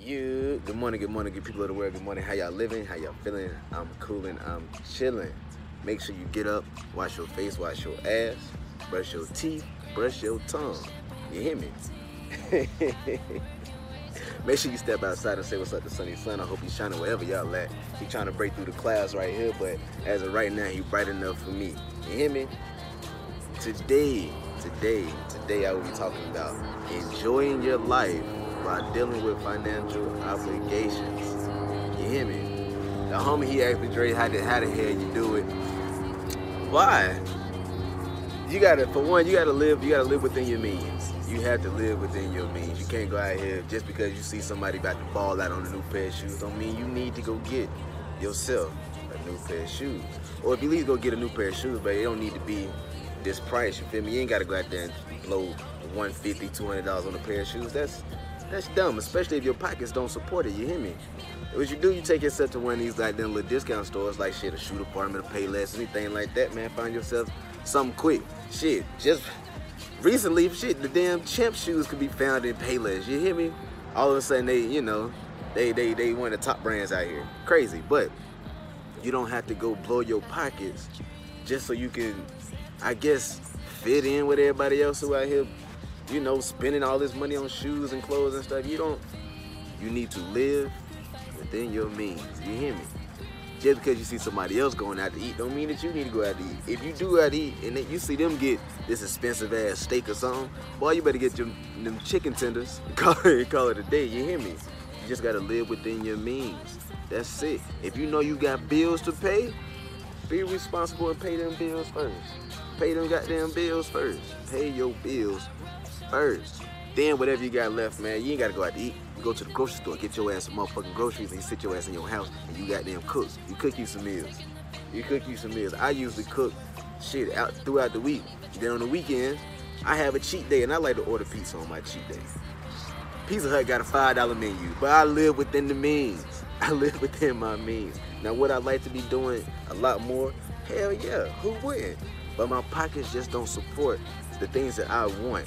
You. Good morning, good morning, good people of the world. Good morning. How y'all living? How y'all feeling? I'm cooling. I'm chilling. Make sure you get up, wash your face, wash your ass, brush your teeth, brush your tongue. You hear me? Make sure you step outside and say what's up to Sunny Sun. I hope he's shining wherever y'all at. He trying to break through the clouds right here, but as of right now, he bright enough for me. You hear me? Today, today, today I will be talking about enjoying your life while dealing with financial obligations. You hear me? The homie he asked me, Dre, how the, how the hell you do it? Why? You gotta, for one, you gotta live, you gotta live within your means. You have to live within your means. You can't go out here just because you see somebody about to ball out on a new pair of shoes. Don't mean you need to go get yourself a new pair of shoes. Or if you least go get a new pair of shoes, but it don't need to be this price. You feel me? You ain't gotta go out there and blow 150 $200 on a pair of shoes. That's that's dumb, especially if your pockets don't support it. You hear me? What you do, you take yourself to one of these like them little discount stores, like shit, a shoe department, a Payless, anything like that, man. Find yourself something quick. Shit, just recently, shit, the damn champ shoes could be found in Payless. You hear me? All of a sudden, they, you know, they they they one of the top brands out here. Crazy, but you don't have to go blow your pockets just so you can, I guess, fit in with everybody else who out here, you know, spending all this money on shoes and clothes and stuff. You don't. You need to live within your means. You hear me? Just because you see somebody else going out to eat, don't mean that you need to go out to eat. If you do out to eat and you see them get this expensive ass steak or something, boy, you better get them, them chicken tenders. Call it, call it a day. You hear me? You just gotta live within your means. That's it. If you know you got bills to pay, be responsible and pay them bills first. Pay them goddamn bills first. Pay your bills first. Then whatever you got left, man, you ain't gotta go out to eat. You go to the grocery store, get your ass some motherfucking groceries, and you sit your ass in your house and you goddamn cook. You cook you some meals. You cook you some meals. I usually cook shit out throughout the week. Then on the weekends, I have a cheat day, and I like to order pizza on my cheat day. Pizza Hut got a five dollar menu, but I live within the means. I live within my means. Now, would I like to be doing a lot more? Hell yeah, who wouldn't? But my pockets just don't support the things that I want.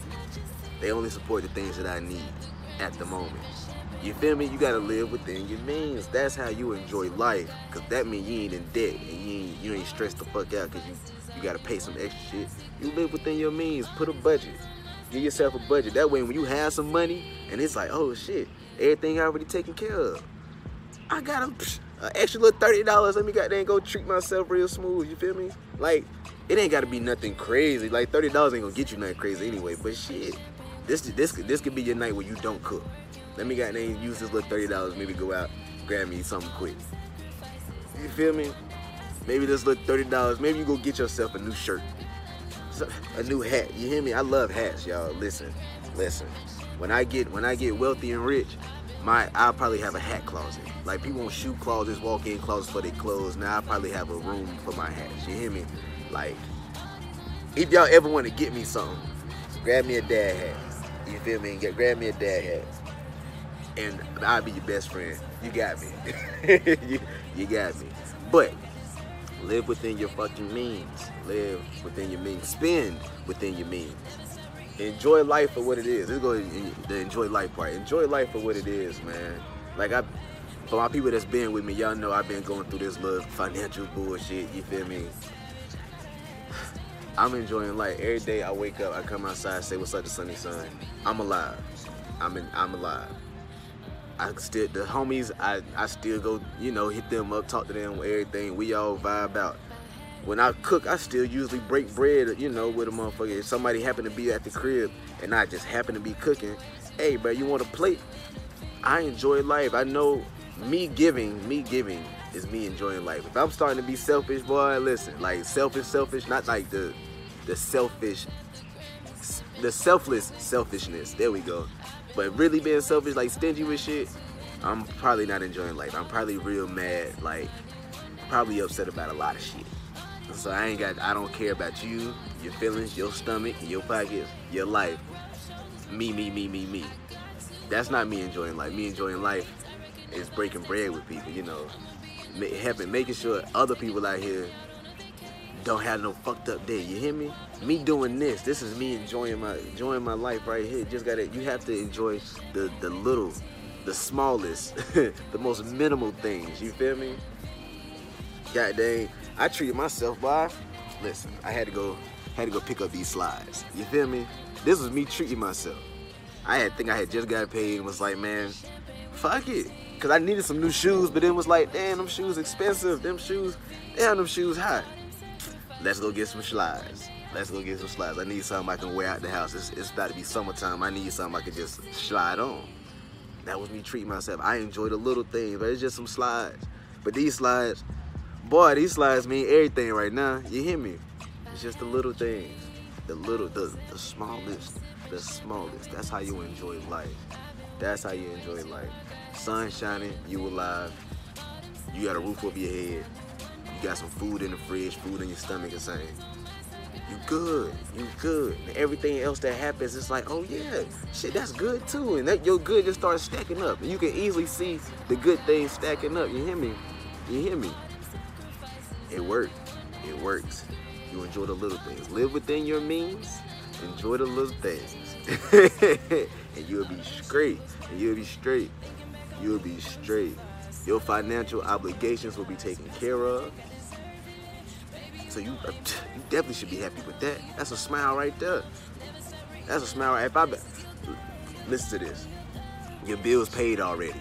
They only support the things that I need at the moment. You feel me? You gotta live within your means. That's how you enjoy life. Cause that means you ain't in debt and you ain't, you ain't stressed the fuck out cause you, you gotta pay some extra shit. You live within your means. Put a budget. Give yourself a budget. That way when you have some money and it's like, oh shit, everything already taken care of. I got a, a extra little thirty dollars. Let me goddamn go treat myself real smooth. You feel me? Like it ain't gotta be nothing crazy. Like thirty dollars ain't gonna get you nothing crazy anyway. But shit, this this this could be your night where you don't cook. Let me goddamn use this little thirty dollars. Maybe go out, grab me something quick. You feel me? Maybe this little thirty dollars. Maybe you go get yourself a new shirt, a new hat. You hear me? I love hats, y'all. Listen, listen. When I get when I get wealthy and rich, my I'll probably have a hat closet. Like people want shoe closets, walk-in closets for their clothes. Now I probably have a room for my hats. You hear me? Like if y'all ever want to get me something, grab me a dad hat. You feel me? Get grab me a dad hat, and I'll be your best friend. You got me. you, you got me. But live within your fucking means. Live within your means. Spend within your means. Enjoy life for what it is. Let's go the enjoy life part. Enjoy life for what it is, man. Like I, for my people that's been with me, y'all know I've been going through this little financial bullshit. You feel me? I'm enjoying life. Every day I wake up, I come outside, say what's up to sunny sun. I'm alive. I'm in, I'm alive. I still the homies, I, I still go, you know, hit them up, talk to them, everything. We all vibe out. When I cook, I still usually break bread, you know, with a motherfucker. If somebody happen to be at the crib and I just happen to be cooking, hey, bro, you want a plate? I enjoy life. I know me giving, me giving is me enjoying life. If I'm starting to be selfish, boy, listen, like selfish, selfish, not like the the selfish, the selfless selfishness. There we go. But really being selfish, like stingy with shit, I'm probably not enjoying life. I'm probably real mad, like probably upset about a lot of shit. So I ain't got, I don't care about you, your feelings, your stomach, your pockets, your life. Me, me, me, me, me. That's not me enjoying life. Me enjoying life is breaking bread with people, you know, helping, making sure other people out here don't have no fucked up day. You hear me? Me doing this. This is me enjoying my enjoying my life right here. Just gotta. You have to enjoy the the little the smallest, the most minimal things. You feel me? God dang, I treated myself by. Listen, I had to go, had to go pick up these slides. You feel me? This was me treating myself. I had think I had just got paid and was like, man, fuck it. Cause I needed some new shoes, but then was like, damn, them shoes expensive. Them shoes, damn, them shoes hot. Let's go get some slides. Let's go get some slides. I need something I can wear out the house. It's, it's about to be summertime. I need something I can just slide on. That was me treating myself. I enjoy the little things, but it's just some slides. But these slides, boy, these slides mean everything right now. You hear me? It's just the little things. The little, the, the smallest, the smallest. That's how you enjoy life. That's how you enjoy life. Sun shining, you alive. You got a roof over your head. You got some food in the fridge, food in your stomach, and saying, you good, you good. And everything else that happens, it's like, oh yeah, shit, that's good too. And that your good just starts stacking up. And you can easily see the good things stacking up. You hear me? You hear me? It works. It works. You enjoy the little things. Live within your means. Enjoy the little things. and you'll be straight. And you'll be straight. You'll be straight. Your financial obligations will be taken care of. So you, uh, you definitely should be happy with that. That's a smile right there. That's a smile. If I listen to this, your bills paid already.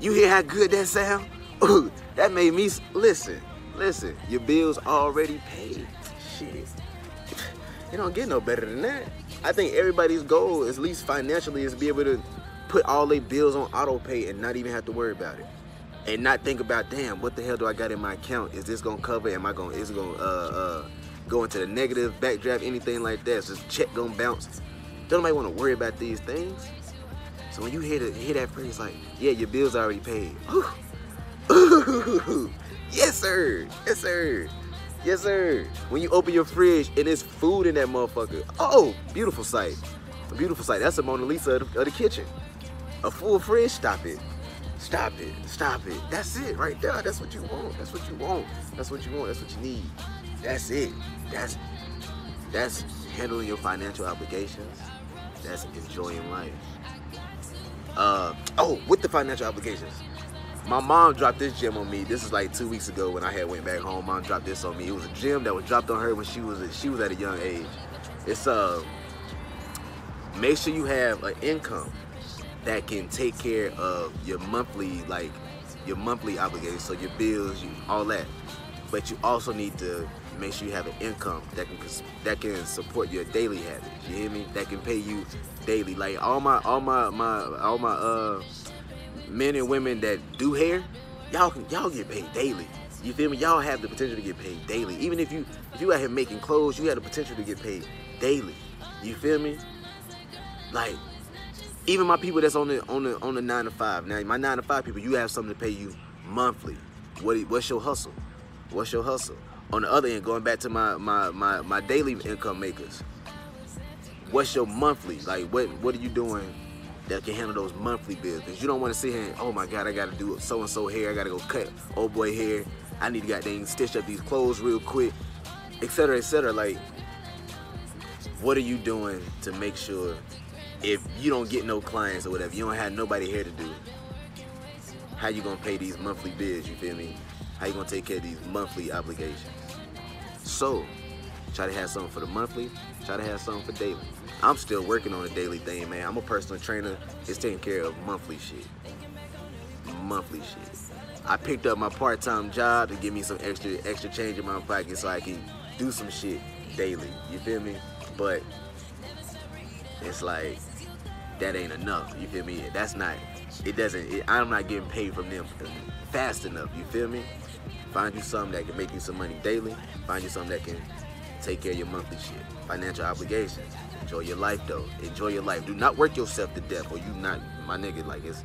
You hear how good that sound? Ooh, that made me listen. Listen, your bills already paid. Shit, it don't get no better than that. I think everybody's goal, at least financially, is to be able to put all their bills on auto pay and not even have to worry about it. And not think about damn what the hell do I got in my account? Is this gonna cover? Am I gonna is it gonna uh, uh, go into the negative backdraft anything like that? This check gonna bounce? Don't nobody want to worry about these things. So when you hear, the, hear that phrase like yeah your bills already paid. Yes sir. Yes sir. Yes sir. When you open your fridge and there's food in that motherfucker. Oh beautiful sight. A beautiful sight. That's the Mona Lisa of the, of the kitchen a full fridge stop it Stop it. Stop it. That's it right there. That's what you want. That's what you want. That's what you want. That's what you need. That's it. That's that's handling your financial obligations. That's enjoying life. Uh oh, with the financial obligations. My mom dropped this gem on me. This is like two weeks ago when I had went back home. Mom dropped this on me. It was a gem that was dropped on her when she was she was at a young age. It's uh make sure you have an income that can take care of your monthly like your monthly obligations, so your bills, you all that. But you also need to make sure you have an income that can that can support your daily habits. You hear me? That can pay you daily. Like all my all my my all my uh men and women that do hair, y'all can y'all get paid daily. You feel me? Y'all have the potential to get paid daily. Even if you if you out here making clothes, you have the potential to get paid daily. You feel me? Like even my people that's on the on the on the nine to five. Now my nine to five people, you have something to pay you monthly. What what's your hustle? What's your hustle? On the other end, going back to my my my, my daily income makers. What's your monthly? Like what what are you doing that can handle those monthly bills? Because you don't want to sit here and oh my god, I gotta do so and so hair, I gotta go cut old boy hair, I need to goddamn stitch up these clothes real quick, etc. etc. Like what are you doing to make sure if you don't get no clients or whatever, you don't have nobody here to do how you gonna pay these monthly bills, you feel me? How you gonna take care of these monthly obligations? So, try to have something for the monthly, try to have something for daily. I'm still working on a daily thing, man. I'm a personal trainer. It's taking care of monthly shit. Monthly shit. I picked up my part-time job to give me some extra extra change in my pocket so I can do some shit daily. You feel me? But it's like that ain't enough. You feel me? That's not. It doesn't. It, I'm not getting paid from them fast enough. You feel me? Find you something that can make you some money daily. Find you something that can take care of your monthly shit. Financial obligations. Enjoy your life though. Enjoy your life. Do not work yourself to death, or you not my nigga. Like it's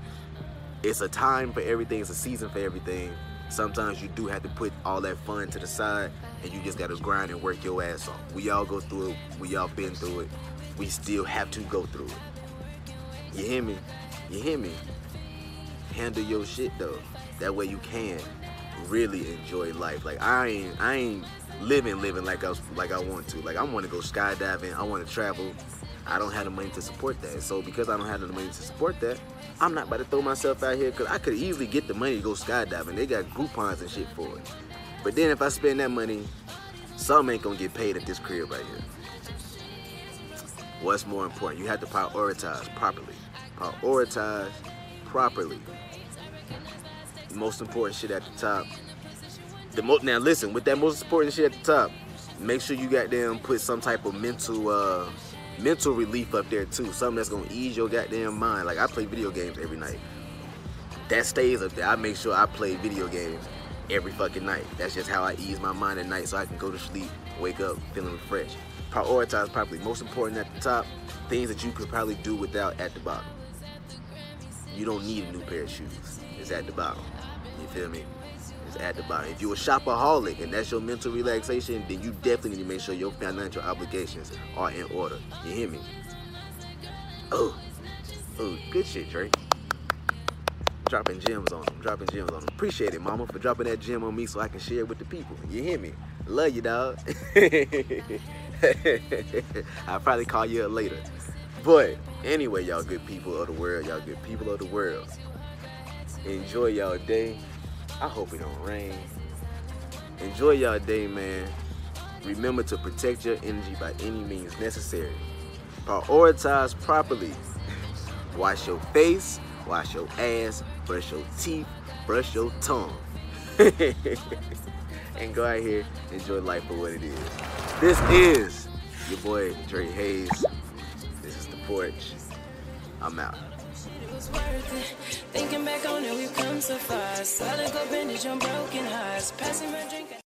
it's a time for everything. It's a season for everything. Sometimes you do have to put all that fun to the side, and you just gotta grind and work your ass off. We all go through it. We all been through it. We still have to go through it. You hear me? You hear me? Handle your shit though. That way you can really enjoy life. Like I ain't I ain't living living like I was like I want to. Like I want to go skydiving. I want to travel. I don't have the money to support that. So because I don't have the money to support that, I'm not about to throw myself out here because I could easily get the money to go skydiving. They got coupons and shit for it. But then if I spend that money, some ain't gonna get paid at this crib right here. What's more important? You have to prioritize properly. Prioritize properly. The most important shit at the top. The mo- now listen, with that most important shit at the top, make sure you got them put some type of mental uh mental relief up there too. Something that's gonna ease your goddamn mind. Like I play video games every night. That stays up there. I make sure I play video games every fucking night. That's just how I ease my mind at night so I can go to sleep, wake up feeling refreshed. Prioritize properly. Most important at the top, things that you could probably do without at the bottom. You don't need a new pair of shoes. It's at the bottom. You feel me? It's at the bottom. If you're a shopaholic and that's your mental relaxation, then you definitely need to make sure your financial obligations are in order. You hear me? Oh, oh, good shit, Drake. Dropping gems on them, dropping gems on them. Appreciate it, mama, for dropping that gem on me so I can share it with the people. You hear me? Love you, dog. I'll probably call you up later. But anyway, y'all good people of the world, y'all good people of the world. Enjoy y'all day. I hope it don't rain. Enjoy y'all day, man. Remember to protect your energy by any means necessary. Prioritize properly. Wash your face, wash your ass, brush your teeth, brush your tongue. and go out here, enjoy life for what it is. This is your boy Dre Hayes. Porch. I'm out. Thinking back on it, we've come so far. Solid bandage on broken hearts. Passing my drink.